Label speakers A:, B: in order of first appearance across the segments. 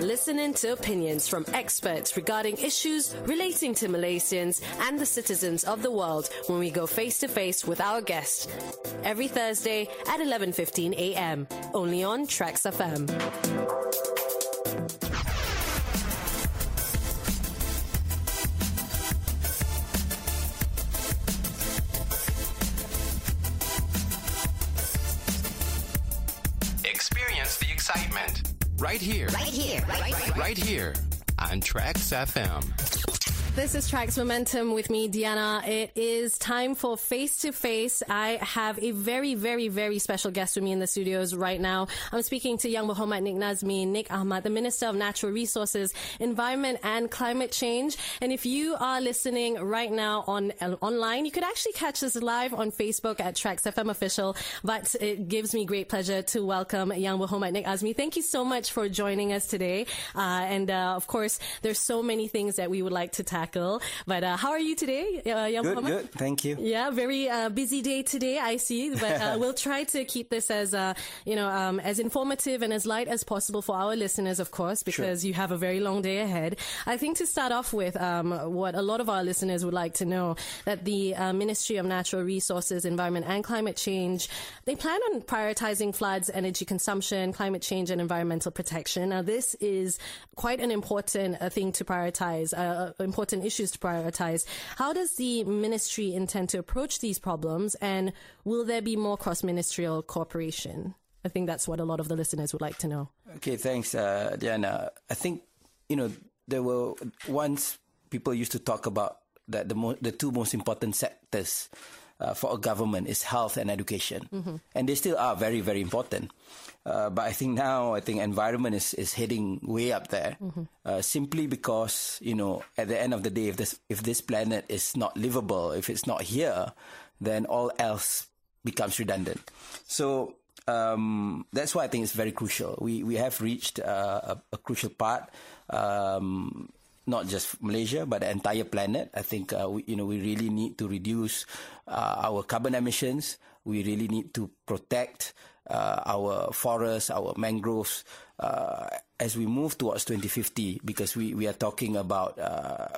A: Listening to opinions from experts regarding issues relating to Malaysians and the citizens of the world when we go face to face with our guest. Every Thursday at 11:15 a.m. only on TRAXX FM.
B: Right here,
C: Right here, right, right,
B: right here. On TRAXX FM.
A: This is TRAXX Momentum with me, Diyana. It is time for face to face. I have a very, very, very special guest with me in the studios right now. I'm speaking to Yang Berhormat Nik Nazmi, Nik Ahmad, the Minister of Natural Resources, Environment and Climate Change. And if you are listening right now on uh, online, you could actually catch us live on Facebook at TRAXX FM Official. But it gives me great pleasure to welcome Yang Berhormat Nik Nazmi. Thank you so much for joining us today. Uh, and uh, of course, there's so many things that we would like to tackle. But uh, how are you today, uh, Young
D: Good,
A: Muhammad?
D: good. Thank you.
A: Yeah, very uh, busy day today. I see, but uh, we'll try to keep this as uh, you know um, as informative and as light as possible for our listeners, of course, because you have a very long day ahead. I think to start off with, um, what a lot of our listeners would like to know that the uh, Ministry of Natural Resources, Environment and Climate Change they plan on prioritizing floods, energy consumption, climate change, and environmental protection. Now, this is quite an important uh, thing to prioritize, uh, issues to prioritize. How does the ministry intend to approach these problems, and will there be more cross ministerial cooperation? I think that's what a lot of the listeners would like to know.
D: Okay, thanks, uh, Diyana. I think you know there were once people used to talk about that the mo- the two most important sectors uh, for a government is health and education, and they still are very very important. Uh, but I think now I think environment is, is heading way up there, uh, simply because you know at the end of the day, if this if this planet is not livable, if it's not here, then all else becomes redundant. So um, that's why I think it's very crucial. We we have reached uh, a, a crucial part, um, not just Malaysia but the entire planet. I think uh, we, you know we really need to reduce uh, our carbon emissions. We really need to protect uh, our forests, our mangroves. Uh, as we move towards 2050, because we, we are talking about uh,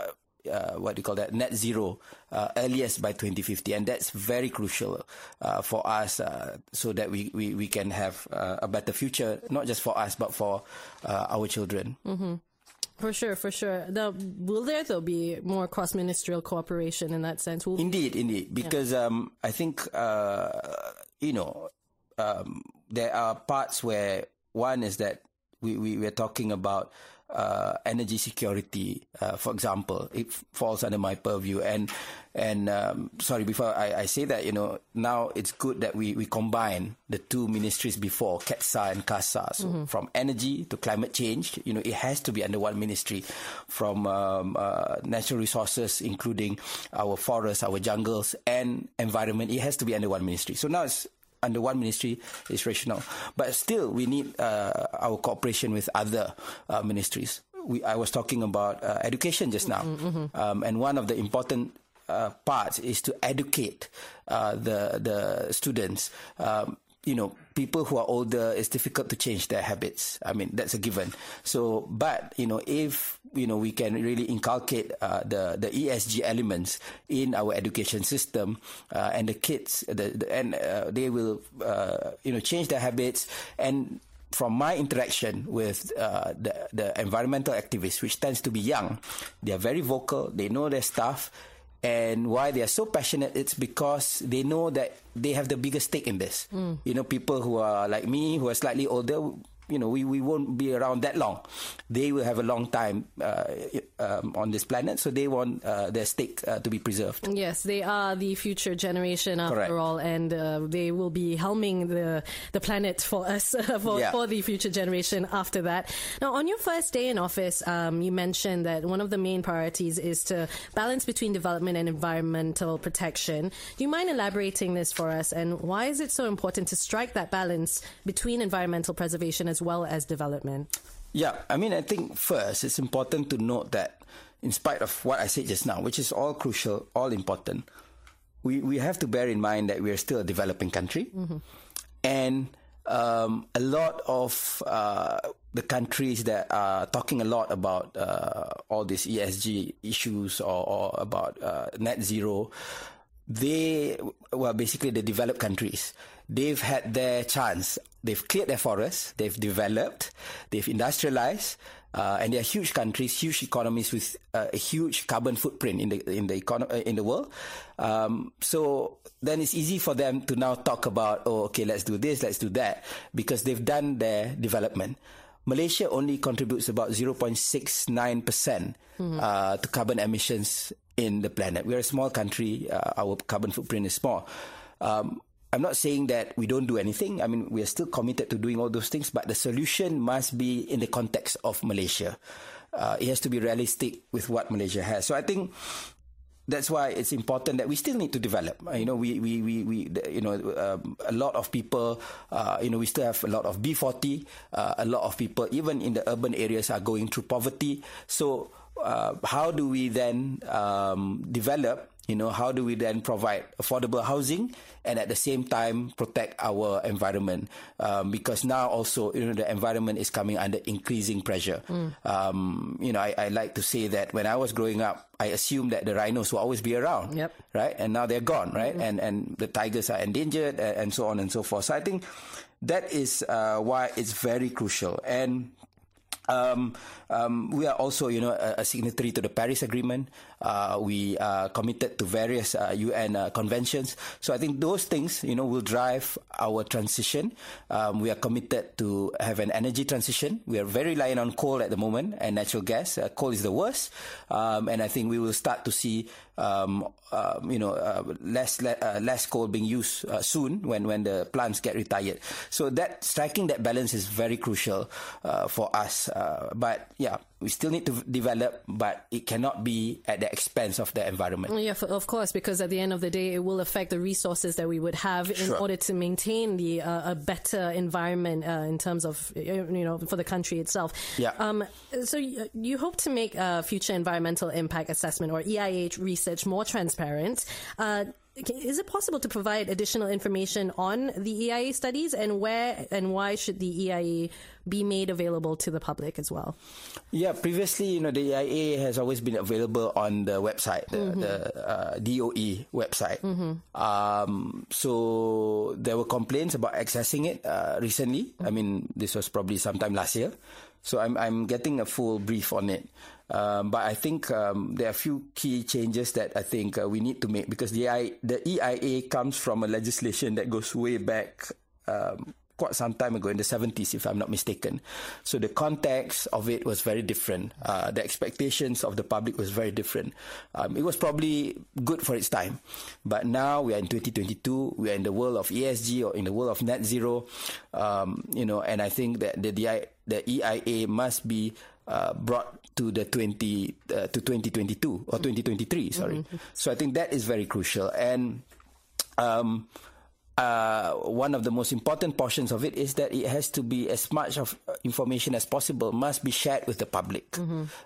D: uh, what do you call that net zero uh, earliest by 2050 and that's very crucial uh, for us uh, so that we, we, we can have a better future not just for us but for our children
A: For sure, for sure. The, will there though be more cross ministerial cooperation in that sense? Will,
D: Indeed, indeed. Because um, I think uh, you know um, there are parts where one is that we we we're talking about uh, energy security. Uh, for example, it falls under my purview. And and um, sorry, before I, I say that, you know, now it's good that we, we combine the two ministries before KETSA and KASA. So from energy to climate change, you know, it has to be under one ministry. From um, uh, natural resources, including our forests, our jungles, and environment, it has to be under one ministry. So now it's under one ministry is rational. But still, we need uh, our cooperation with other uh, ministries. We, I was talking about uh, education just now, um, and one of the important uh, parts is to educate uh, the the students. Um, you know, people who are older, it's difficult to change their habits. I mean, that's a given. So, but you know, if you know we can really inculcate uh, the the ESG elements in our education system, uh, and the kids, the, the and uh, they will uh, you know change their habits and. From my interaction with uh, the the environmental activists, which tends to be young, they are very vocal. They know their stuff, and why they are so passionate it's because they know that they have the biggest stake in this. Hmm. You know people who are like me who are slightly older you know we, we won't be around that long they will have a long time uh, um, on this planet so they want uh, their stake uh, to be preserved
A: Yes, they are the future generation after
D: Correct.
A: all, and uh, they will be helming the the planet for us for,
D: Yeah.
A: for the future generation after that. Now, on your first day in office, um, you mentioned that one of the main priorities is to balance between development and environmental protection. Do you mind elaborating this for us, and why is it so important to strike that balance between environmental preservation as well as development?
D: Yeah, I mean, I think first it's important to note that, in spite of what I said just now, which is all crucial, all important, we, we have to bear in mind that we are still a developing country. And um, a lot of uh, the countries that are talking a lot about uh, all these ESG issues or, or about uh, net zero, they well basically the developed countries. They've had their chance. They've cleared their forests. They've developed. They've industrialized. Uh, and they are huge countries, huge economies with uh, a huge carbon footprint in the in the econo- uh, in the world. Um, so then it's easy for them to now talk about, oh, okay, let's do this, let's do that, because they've done their development. Malaysia only contributes about 0.69 percent uh, to carbon emissions in the planet. We're a small country. Uh, our carbon footprint is small. Um, I'm not saying that we don't do anything. I mean, we are still committed to doing all those things, but the solution must be in the context of Malaysia. Uh, it has to be realistic with what Malaysia has. So I think that's why it's important that we still need to develop. Uh, you know, we we we, we you know um, a lot of people. Uh, you know, we still have a lot of B40. Uh, a lot of people, even in the urban areas, are going through poverty. So uh, how do we then um, develop? You know, how do we then provide affordable housing and at the same time protect our environment? Um, because now also, you know, the environment is coming under increasing pressure. Um, you know, I, I like to say that when I was growing up, I assumed that the rhinos will always be around.
A: Yep.
D: Right. And now they're gone. Right. And, and the tigers are endangered and, and so on and so forth. So I think that is uh, why it's very crucial. And um, um, we are also, you know, a, a signatory to the Paris Agreement. Uh, we are committed to various uh, UN uh, conventions. So I think those things, you know, will drive our transition. Um, we are committed to have an energy transition. We are very reliant on coal at the moment and natural gas. Uh, coal is the worst, um, and I think we will start to see, um, um, you know, uh, less le- uh, less coal being used uh, soon when when the plants get retired. So that striking that balance is very crucial uh, for us. Uh, but yeah, we still need to develop, but it cannot be at the expense of the environment.
A: Yeah, f- of course, because at the end of the day, it will affect the resources that we would have in
D: Sure.
A: order to maintain the uh, a better environment uh, in terms of you know for the country itself.
D: Yeah.
A: Um. So y- you hope to make uh, future environmental impact assessment or EIA research more transparent. Uh, is it possible to provide additional information on the EIA studies and where and why should the EIA be made available to the public as well?
D: Yeah, previously, you know, the EIA has always been available on the website, the, the uh, DOE website. Um, so there were complaints about accessing it uh, recently. I mean, this was probably sometime last year. So I'm I'm getting a full brief on it. Um, but I think um, there are a few key changes that I think uh, we need to make because the EIA, the EIA comes from a legislation that goes way back um, quite some time ago in the 70s, if I'm not mistaken. So the context of it was very different. Uh, the expectations of the public was very different. Um, it was probably good for its time, but now we are in 2022. We are in the world of ESG or in the world of net zero. Um, you know, and I think that the the EIA must be uh, brought to the 20 uh, to 2022 or 2023. Sorry. So I think that is very crucial and um, uh, one of the most important portions of it is that it has to be as much of uh, information as possible must be shared with the public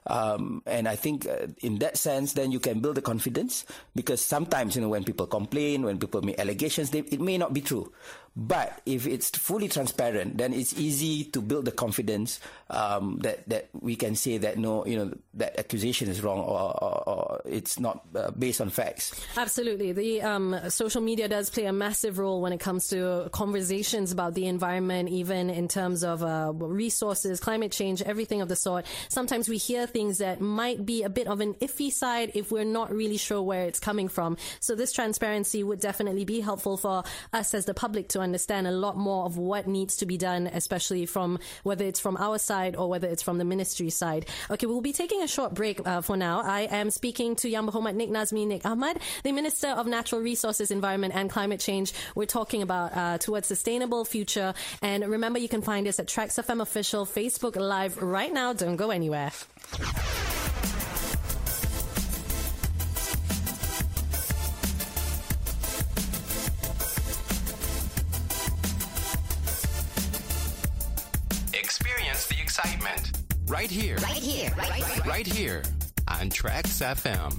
D: um, and I think uh, in that sense then you can build the confidence because sometimes you know when people complain when people make allegations they, it may not be true but if it's fully transparent then it's easy to build the confidence um, that that we can say that no you know that accusation is wrong or, or, or it's not uh, based on facts
A: Absolutely. The um, social media does play a massive role when it comes to conversations about the environment, even in terms of uh, resources, climate change, everything of the sort. Sometimes we hear things that might be a bit of an iffy side if we're not really sure where it's coming from. So this transparency would definitely be helpful for us as the public to understand a lot more of what needs to be done, especially from whether it's from our side or whether it's from the ministry side. Okay, we'll be taking a short break uh, for now. I am speaking to Yang Berhormat Nik Nazmi Nik Ahmad, the Minister of Natural Resources, Environment and Climate Change. We're talking about uh, towards sustainable future. And remember, you can find us at TRAXX FM official Facebook Live right now. Don't go anywhere.
B: Right here.
C: Right here. Right, right, right.
B: Right here on TRAXX FM.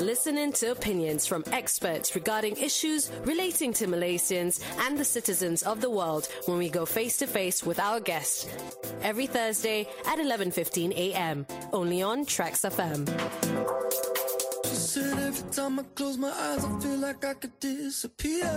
A: listening to opinions from experts regarding issues relating to Malaysians and the citizens of the world when we go face to face with our guests Every Thursday at 11:15 a.m. only on TRAXX FM.
C: Said every time I close my eyes, I feel like I could disappear.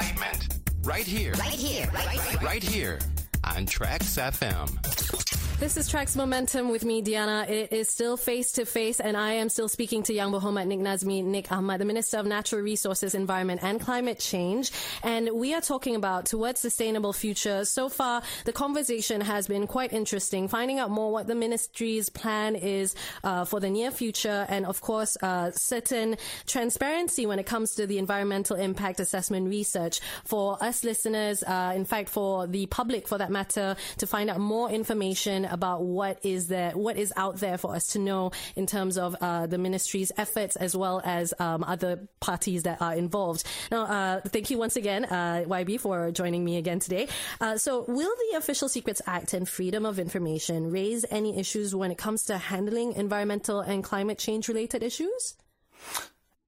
B: Excitement right here.
E: Right here, right, right,
B: Right here on TRAXX FM.
A: This is TRAXX Momentum with me, Diyana. It is still face to face, and I am still speaking to Yang Berhormat Nik Nazmi, Nik Ahmad, the Minister of Natural Resources, Environment and Climate Change. And we are talking about towards sustainable future. So far, the conversation has been quite interesting, finding out more what the ministry's plan is uh, for the near future, and of course, uh, certain transparency when it comes to the environmental impact assessment research for us listeners, uh, in fact, for the public for that matter, to find out more information about what is there, what is out there for us to know in terms of uh, the ministry's efforts as well as um, other parties that are involved. Now, uh, thank you once again, uh, YB, for joining me again today. Uh, so, will the Official Secrets Act and Freedom of Information raise any issues when it comes to handling environmental and climate change related issues?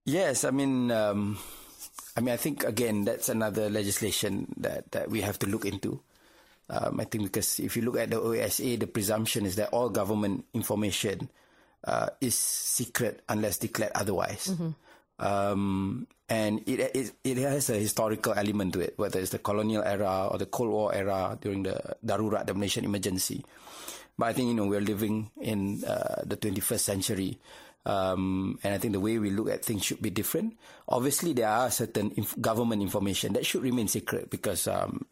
D: Yes, I mean, um, I mean, I think again that's another legislation that that we have to look into. Um, I think because if you look at the OSA, the presumption is that all government information uh, is secret unless declared otherwise. Um, and it, it it has a historical element to it, whether it's the colonial era or the Cold War era during the Darurat, the Malaysian emergency. But I think you know we're living in uh, the 21st century, um, and I think the way we look at things should be different. Obviously, there are certain inf- government information that should remain secret because um,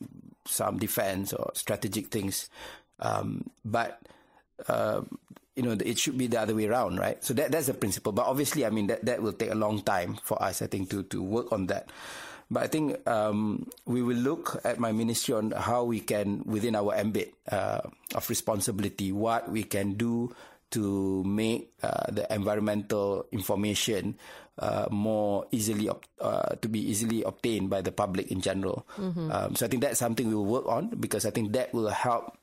D: some defense or strategic things, um, but uh, you know it should be the other way around, right? So that that's the principle. But obviously, I mean that that will take a long time for us, I think, to to work on that. But I think um, we will look at my ministry on how we can, within our ambit uh, of responsibility, what we can do to make uh, the environmental information uh, more easily op- uh, to be easily obtained by the public in general. Um, so I think that's something we will work on because I think that will help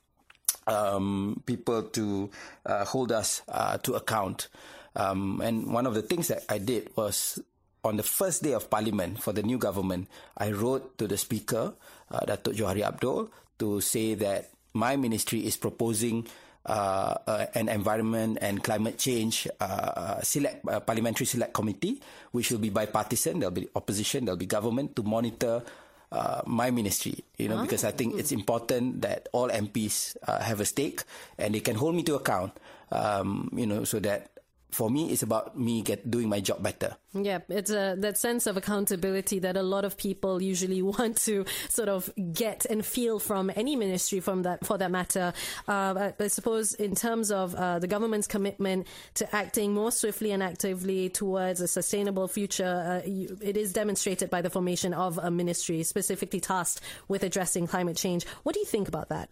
D: um, people to uh, hold us uh, to account. Um, and one of the things that I did was on the first day of Parliament for the new government, I wrote to the Speaker, uh, Datuk Johari Abdul, to say that my ministry is proposing uh, uh, an environment and climate change uh, select uh, parliamentary select committee, which will be bipartisan. There'll be opposition, there'll be government to monitor uh, my ministry. You know, because I think it's important that all MPs uh, have a stake and they can hold me to account. Um, you know, so that for me, it's about me get doing my job better.
A: Yeah, it's a, that sense of accountability that a lot of people usually want to sort of get and feel from any ministry, from that for that matter. Uh, I suppose in terms of uh, the government's commitment to acting more swiftly and actively towards a sustainable future, uh, you, it is demonstrated by the formation of a ministry specifically tasked with addressing climate change. What do you think about that?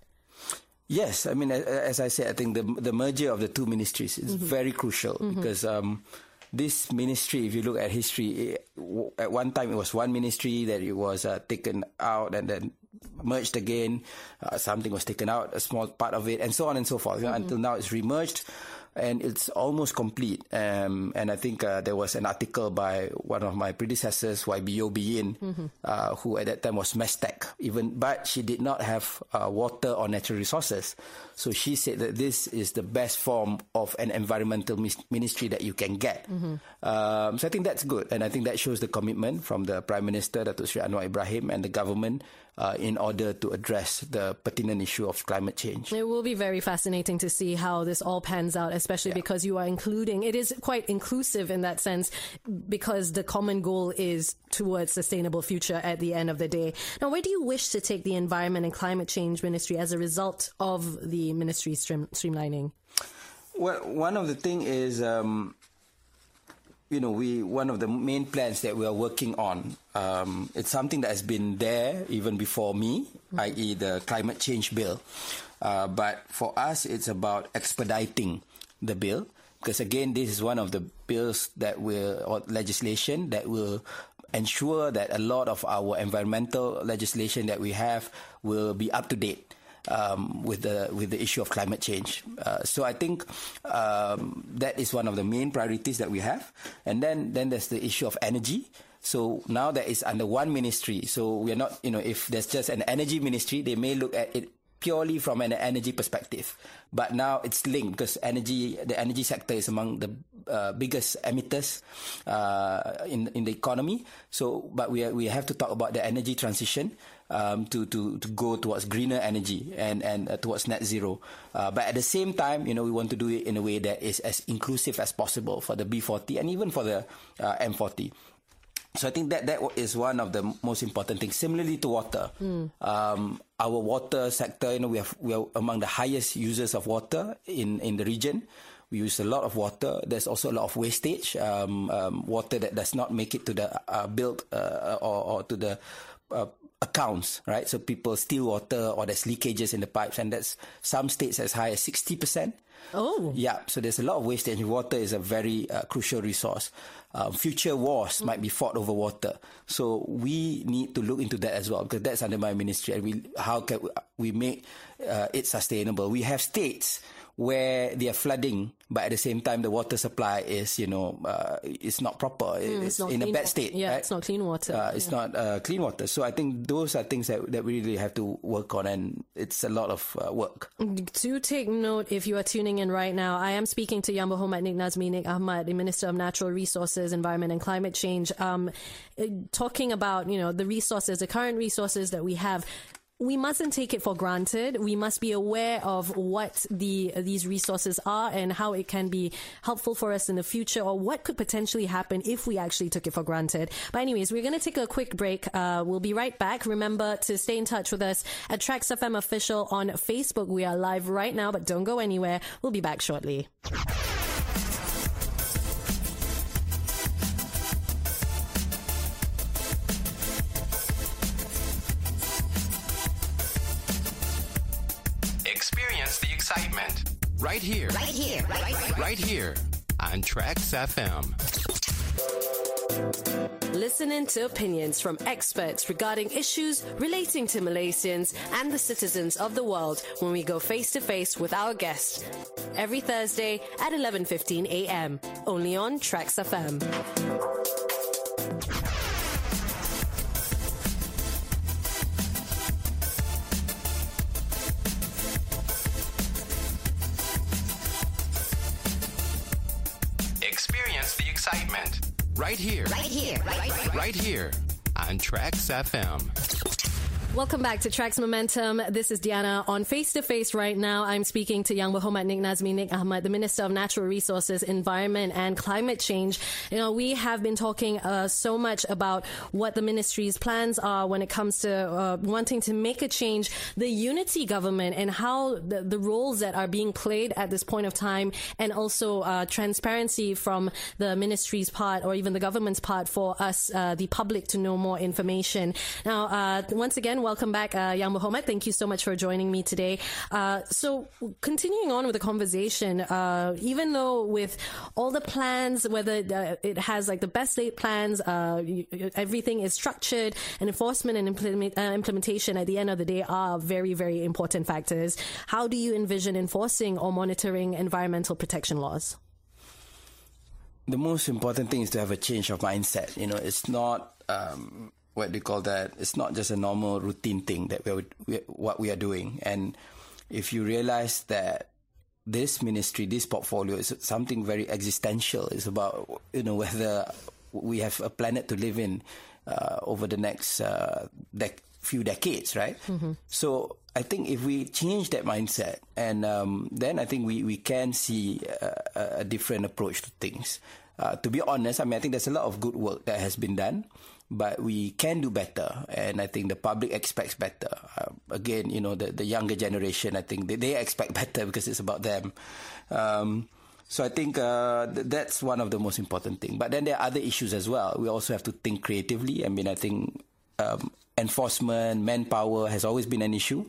D: Yes, I mean, as I said, I think the the merger of the two ministries is very crucial because um, this ministry, if you look at history, it, w- at one time it was one ministry that it was uh, taken out and then merged again. Uh, something was taken out, a small part of it, and so on and so forth. you know, Until now, it's remerged. And it's almost complete. Um, and I think uh, there was an article by one of my predecessors, Yeo Bee Yin, uh, who at that time was MESTECC, even, but she did not have uh, water or natural resources. So she said that this is the best form of an environmental ministry that you can get. Um, so I think that's good. And I think that shows the commitment from the Prime Minister, Datuk Sri Anwar Ibrahim, and the government uh, in order to address the pertinent issue of climate change.
A: It will be very fascinating to see how this all pans out, especially because you are including, it is quite inclusive in that sense, because the common goal is towards sustainable future at the end of the day. Now, where do you wish to take the Environment and Climate Change Ministry as a result of the ministry stream- streamlining?
D: Well, one of the thing is, um, you know, we one of the main plans that we are working on. Um, it's something that has been there even before me, i.e., the climate change bill. Uh, but for us, it's about expediting the bill because again, this is one of the bills that will or legislation that will ensure that a lot of our environmental legislation that we have will be up to date. Um, with the with the issue of climate change, uh, so I think um, that is one of the main priorities that we have, and then then there's the issue of energy. So now that is under one ministry, so we are not, you know, if there's just an energy ministry, they may look at it purely from an energy perspective. But now it's linked because energy, the energy sector is among the uh, biggest emitters uh, in in the economy. So, but we are, we have to talk about the energy transition um, to to to go towards greener energy and and uh, towards net zero. Uh, but at the same time, you know, we want to do it in a way that is as inclusive as possible for the B40 and even for the uh, M40. So I think that that is one of the most important things. Similarly to water, mm. um, our water sector, you know, we have we are among the highest users of water in in the region. We use a lot of water. There's also a lot of wastage, um, um, water that does not make it to the uh, built uh, or, or, to the uh, accounts, right? So people steal water or there's leakages in the pipes, and that's some states as high as sixty percent.
A: Oh.
D: Yeah, so there's a lot of wastage. Water is a very uh, crucial resource. Uh, future wars might be fought over water. So we need to look into that as well because that's under my ministry. And we, how can we make uh, it sustainable? We have states where they are flooding, but at the same time the water supply is, you know, uh, it's not proper. Mm, it's, it's not in a bad state.
A: Yeah,
D: right?
A: it's not clean water.
D: Uh, it's
A: yeah.
D: not uh, clean water. So I think those are things that, that we really have to work on, and it's a lot of uh, work.
A: Do take note if you are tuning in right now. I am speaking to Yang Berhormat Nik Nazmi Nik Ahmad, the Minister of Natural Resources, Environment and Climate Change, um, talking about, you know, the resources, the current resources that we have we mustn't take it for granted. We must be aware of what the these resources are and how it can be helpful for us in the future, or what could potentially happen if we actually took it for granted. But anyways, we're going to take a quick break. Uh, we'll be right back. Remember to stay in touch with us at TRAXX FM official on Facebook. We are live right now, but don't go anywhere. We'll be back shortly.
B: Right here.
E: Right here. Right, right,
B: right here on TRAXX FM.
A: Listening to opinions from experts regarding issues relating to Malaysians and the citizens of the world when we go face to face with our guest. Every Thursday at 11:15 a.m. only on TRAXX FM.
B: Right here.
E: Right here. Right, right,
B: right. right here on TRAXX FM.
A: Welcome back to TRAXX Momentum. This is Diyana on Face to Face right now. I'm speaking to Yang Berhormat Nik Nazmi Nik Ahmad, the Minister of Natural Resources, Environment and Climate Change. You know, we have been talking uh, so much about what the ministry's plans are when it comes to uh, wanting to make a change, the unity government and how the, the, roles that are being played at this point of time and also uh, transparency from the ministry's part or even the government's part for us, uh, the public to know more information. Now, uh, once again, welcome back, uh, Yang Berhormat. Thank you so much for joining me today. Uh, so, continuing on with the conversation, uh, even though with all the plans, whether uh, it has like the best laid plans, uh, everything is structured, and enforcement and implement, uh, implementation at the end of the day are very, very important factors. How do you envision enforcing or monitoring environmental protection laws?
D: The most important thing is to have a change of mindset. You know, it's not. Um, what do you call that? It's not just a normal routine thing that we're, we what we are doing. And if you realize that this ministry, this portfolio is something very existential. It's about you know whether we have a planet to live in uh, over the next uh, dec- few decades, right? Mm-hmm. So I think if we change that mindset, and um, then I think we we can see a, a different approach to things. Uh, to be honest, I mean I think there's a lot of good work that has been done but we can do better and i think the public expects better. Uh, again you know the, the younger generation i think they, they expect better because it's about them. Um, so i think uh, th- that's one of the most important things but then there are other issues as well. We also have to think creatively. I mean i think um, enforcement manpower has always been an issue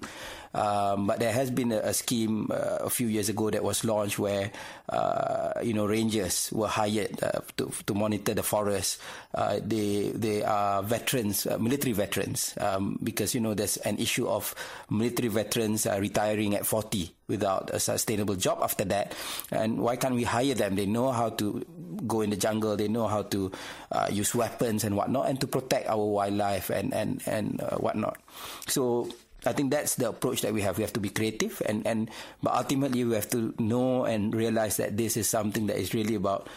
D: Um, but there has been a, a scheme uh, a few years ago that was launched where uh, you know rangers were hired uh, to, to monitor the forest. Uh, they they are veterans, uh, military veterans, um, because you know there's an issue of military veterans uh, retiring at 40 without a sustainable job after that. And why can't we hire them? They know how to go in the jungle. They know how to use weapons and whatnot, and to protect our wildlife and and and uh, whatnot. So. I think that's the approach that we have. We have to be creative, and, and but ultimately we have to know and realize that this is something that is really about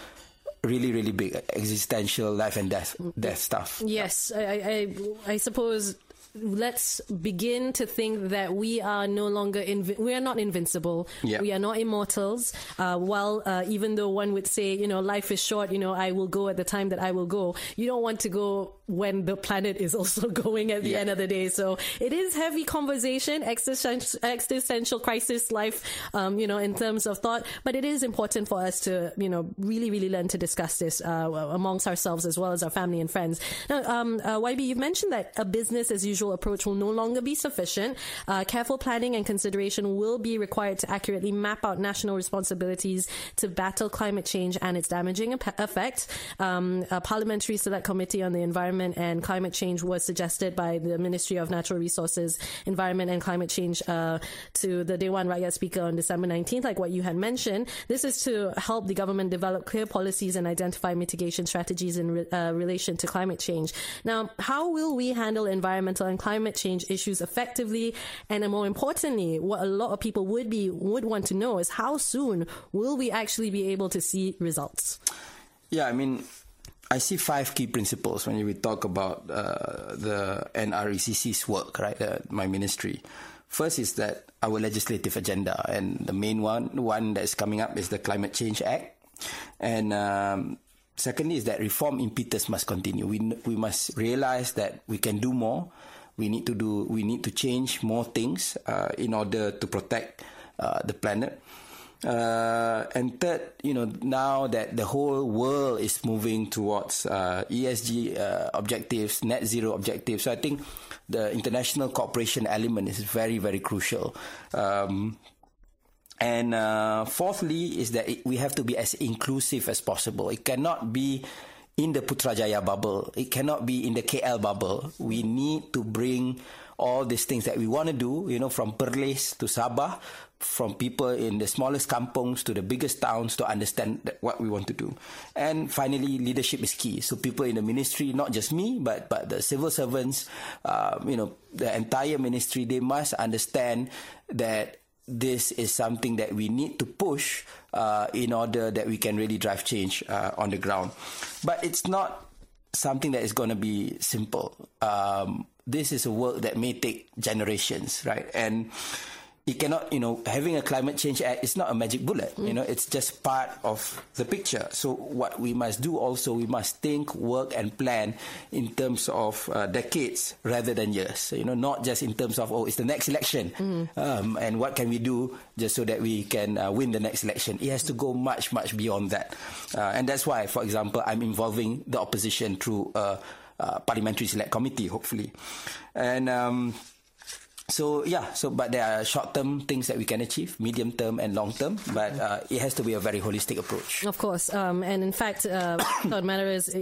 D: really really big existential life and death death stuff.
A: Yes, I, I, I suppose let's begin to think that we are no longer invi- we are not invincible.
D: Yeah.
A: we are not immortals. Uh, while uh, even though one would say you know life is short you know i will go at the time that i will go. You don't want to go when the planet is also going at the
D: Yeah.
A: end of the day. So it is heavy conversation existential, existential crisis life um, you know in terms of thought. But it is important for us to you know really really learn to discuss this uh, amongst ourselves as well as our family and friends. Now um, uh, YB you've mentioned that a business as usual approach will no longer be sufficient uh, careful planning and consideration will be required to accurately map out national responsibilities to battle climate change and its damaging effects um, a parliamentary select committee on the environment and climate change was suggested by the Ministry of Natural Resources, Environment and Climate Change uh, to the Dewan Rakyat Speaker on December 19th, like what you had mentioned. This is to help the government develop clear policies and identify mitigation strategies in re- uh, relation to climate change. Now, how will we handle environmental and climate change issues effectively? And more importantly, what a lot of people would be would want to know is how soon will we actually be able to see results?
D: Yeah, I mean, I see five key principles when we talk about uh, the NRECC's work, right? Uh, my ministry. First is that our legislative agenda, and the main one, one that's coming up, is the Climate Change Act, and um, secondly is that reform impetus must continue. We we must realize that we can do more. We need to do. We need to change more things uh, in order to protect uh, the planet. Uh, and third, you know, now that the whole world is moving towards uh, ESG uh, objectives, net zero objectives, so I think the international cooperation element is very, very crucial. Um, and uh, fourthly, is that it, we have to be as inclusive as possible. It cannot be in the Putrajaya bubble. It cannot be in the KL bubble. We need to bring all these things that we want to do, you know, from Perlis to Sabah, from people in the smallest kampongs to the biggest towns to understand what we want to do. And finally, leadership is key. So people in the ministry, not just me, but but the civil servants, uh, you know, the entire ministry, they must understand that this is something that we need to push uh, in order that we can really drive change uh, on the ground. But it's not something that is going to be simple. Um, this is a work that may take generations, right? And it cannot, you know, having a climate change act is not a magic bullet. You know, it's just part of the picture. So what we must do also, we must think, work, and plan in terms of uh, decades rather than years. You know, not just in terms of oh, it's the next election, um, and what can we do just so that we can uh, win the next election. It has to go much, much beyond that, uh, and that's why, for example, I'm involving the opposition through a, a parliamentary select committee, hopefully, and. Um, so yeah, so but there are short-term things that we can achieve, medium-term and long-term, but uh, it has to be a very holistic approach.
A: Of course, um, and in fact, uh, thought matter is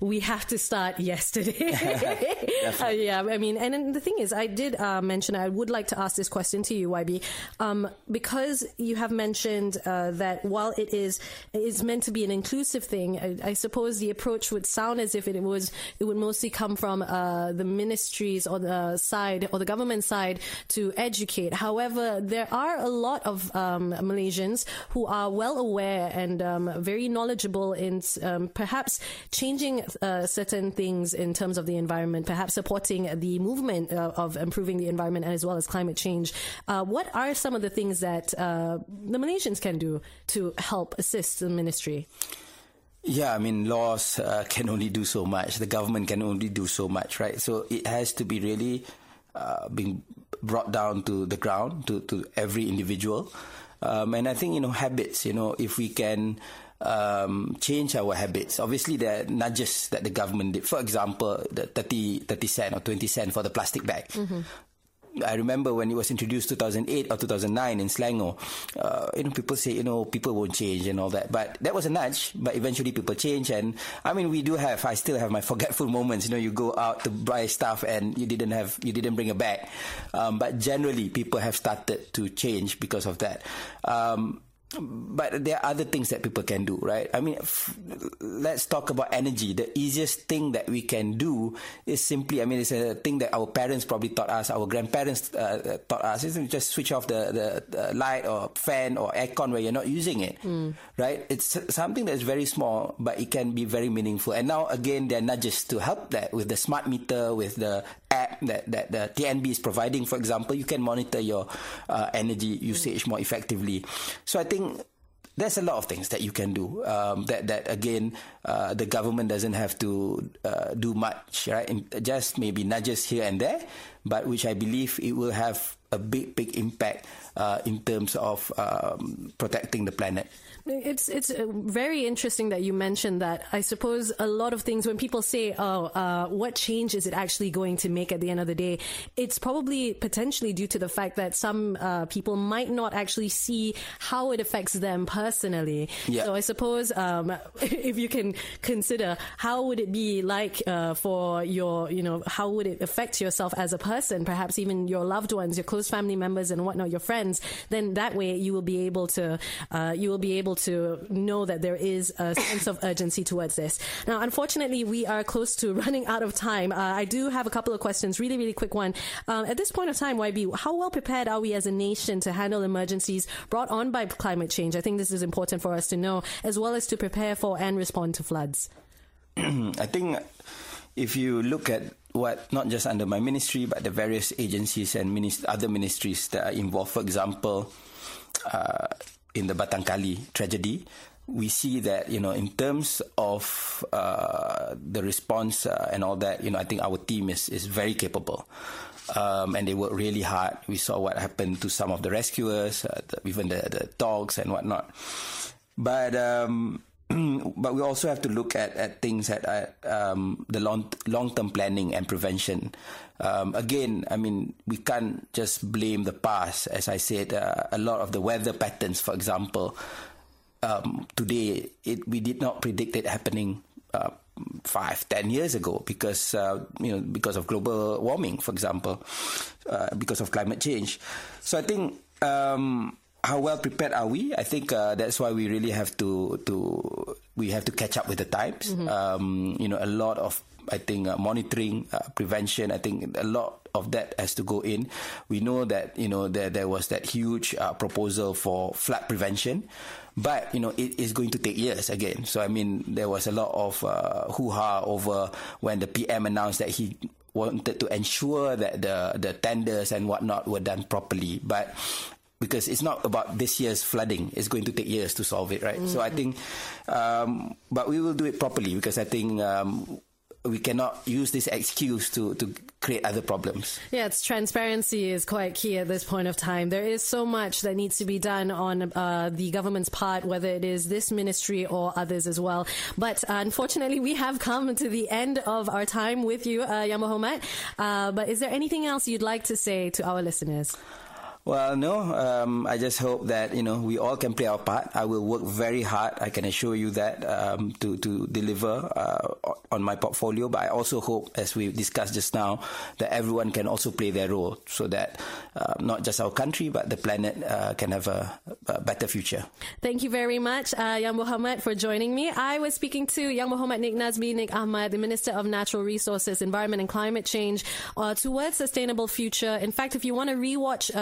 A: we have to start yesterday. uh, yeah, I mean, and the thing is, I did uh, mention I would like to ask this question to you, YB, um, because you have mentioned uh, that while it is is meant to be an inclusive thing, I, I suppose the approach would sound as if it was it would mostly come from uh, the ministries or the side or the government side to educate. However, there are a lot of um, Malaysians who are well aware and um, very knowledgeable in um, perhaps changing uh, certain things in terms of the environment, perhaps supporting the movement uh, of improving the environment as well as climate change. Uh, what are some of the things that uh, the Malaysians can do to help assist the ministry?
D: Yeah, I mean, laws uh, can only do so much. The government can only do so much, right? So it has to be really uh, being brought down to the ground to, to every individual. Um, and I think, you know, habits, you know, if we can um, change our habits, obviously there are nudges that the government did. For example, the 30, 30 cent or 20 cent for the plastic bag. I remember when it was introduced 2008 or 2009 in Selangor, uh, you know, people say, you know, people won't change and all that. But that was a nudge, but eventually people change. And I mean, we do have, I still have my forgetful moments. You know, you go out to buy stuff and you didn't have, you didn't bring a bag. Um, but generally, people have started to change because of that. Um, but there are other things that people can do, right? I mean, f- let's talk about energy. The easiest thing that we can do is simply, I mean, it's a thing that our parents probably taught us, our grandparents uh, taught us, is just switch off the, the, the light or fan or aircon where you're not using it, right? It's something that's very small, but it can be very meaningful. And now, again, there are nudges to help that with the smart meter, with the app that, that the TNB is providing, for example, you can monitor your uh, energy usage more effectively. So I think there's a lot of things that you can do. Um, that that again, uh, the government doesn't have to uh, do much, right? Just maybe nudges here and there, but which I believe it will have a big big impact uh, in terms of um, protecting the planet.
A: It's it's uh, very interesting that you mentioned that. I suppose a lot of things when people say, "Oh, uh, what change is it actually going to make at the end of the day?" It's probably potentially due to the fact that some uh, people might not actually see how it affects them personally.
D: Yeah.
A: So I suppose um, if you can consider how would it be like uh, for your, you know, how would it affect yourself as a person, perhaps even your loved ones, your close family members, and whatnot, your friends. Then that way you will be able to uh, you will be able to know that there is a sense of urgency towards this. Now, unfortunately, we are close to running out of time. Uh, I do have a couple of questions, really, really quick one. Um, at this point of time, YB, how well prepared are we as a nation to handle emergencies brought on by climate change? I think this is important for us to know, as well as to prepare for and respond to floods.
D: I think if you look at what not just under my ministry but the various agencies and minis- other ministries that are involved, for example, uh, in the Batang Kali tragedy, we see that you know in terms of uh, the response uh, and all that, you know, I think our team is is very capable. Um, and they work really hard. We saw what happened to some of the rescuers, uh, the, even the, the dogs and whatnot. But um, but we also have to look at, at things at, at um, the long long term planning and prevention. Um, again, I mean, we can't just blame the past. As I said, uh, a lot of the weather patterns, for example, um, today it, we did not predict it happening. Uh, five, ten years ago, because uh, you know because of global warming, for example, uh, because of climate change. So I think um, how well prepared are we? I think uh, that's why we really have to to we have to catch up with the times. Um, you know, a lot of I think uh, monitoring, uh, prevention. I think a lot of that has to go in. We know that you know there there was that huge uh, proposal for flood prevention, but you know it is going to take years again. So I mean there was a lot of uh, hoo ha over when the PM announced that he wanted to ensure that the the tenders and whatnot were done properly, but because it's not about this year's flooding. It's going to take years to solve it, right? So I think, um, but we will do it properly because I think um, we cannot use this excuse to, to create other problems.
A: Yeah, it's transparency is quite key at this point of time. There is so much that needs to be done on uh, the government's part, whether it is this ministry or others as well. But uh, unfortunately, we have come to the end of our time with you, uh, Uh, but is there anything else you'd like to say to our listeners?
D: Well, no. Um, I just hope that you know we all can play our part. I will work very hard. I can assure you that um, to to deliver uh, on my portfolio. But I also hope, as we discussed just now, that everyone can also play their role, so that uh, not just our country but the planet uh, can have a, a better future.
A: Thank you very much, uh, Yang Berhormat, for joining me. I was speaking to Yang Berhormat Nik Nazmi Nik Ahmad, the Minister of Natural Resources, Environment and Climate Change, uh, towards sustainable future. In fact, if you want to rewatch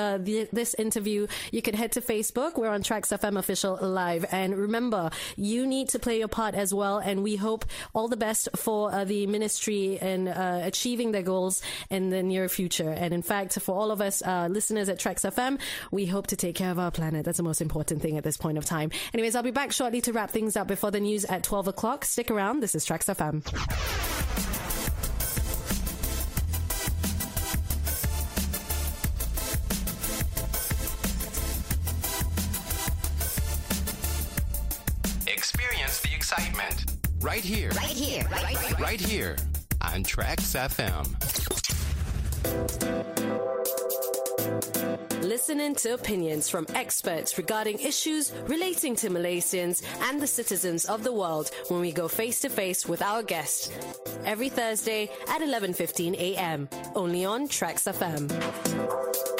A: this interview, you can head to Facebook. We're on TRAXX FM official live. And remember, you need to play your part as well. And we hope all the best for uh, the ministry in uh, achieving their goals in the near future. And in fact, for all of us uh, listeners at TRAXX FM, we hope to take care of our planet. That's the most important thing at this point of time. Anyways, I'll be back shortly to wrap things up before the news at 12 o'clock. Stick around. This is TRAXX FM.
B: Right here,
E: Right here. Right, right, right.
B: right here on TRAXX FM.
A: Listening to opinions from experts regarding issues relating to Malaysians and the citizens of the world when we go face to face with our guest. Every Thursday at 11:15 a.m. only on TRAXX FM.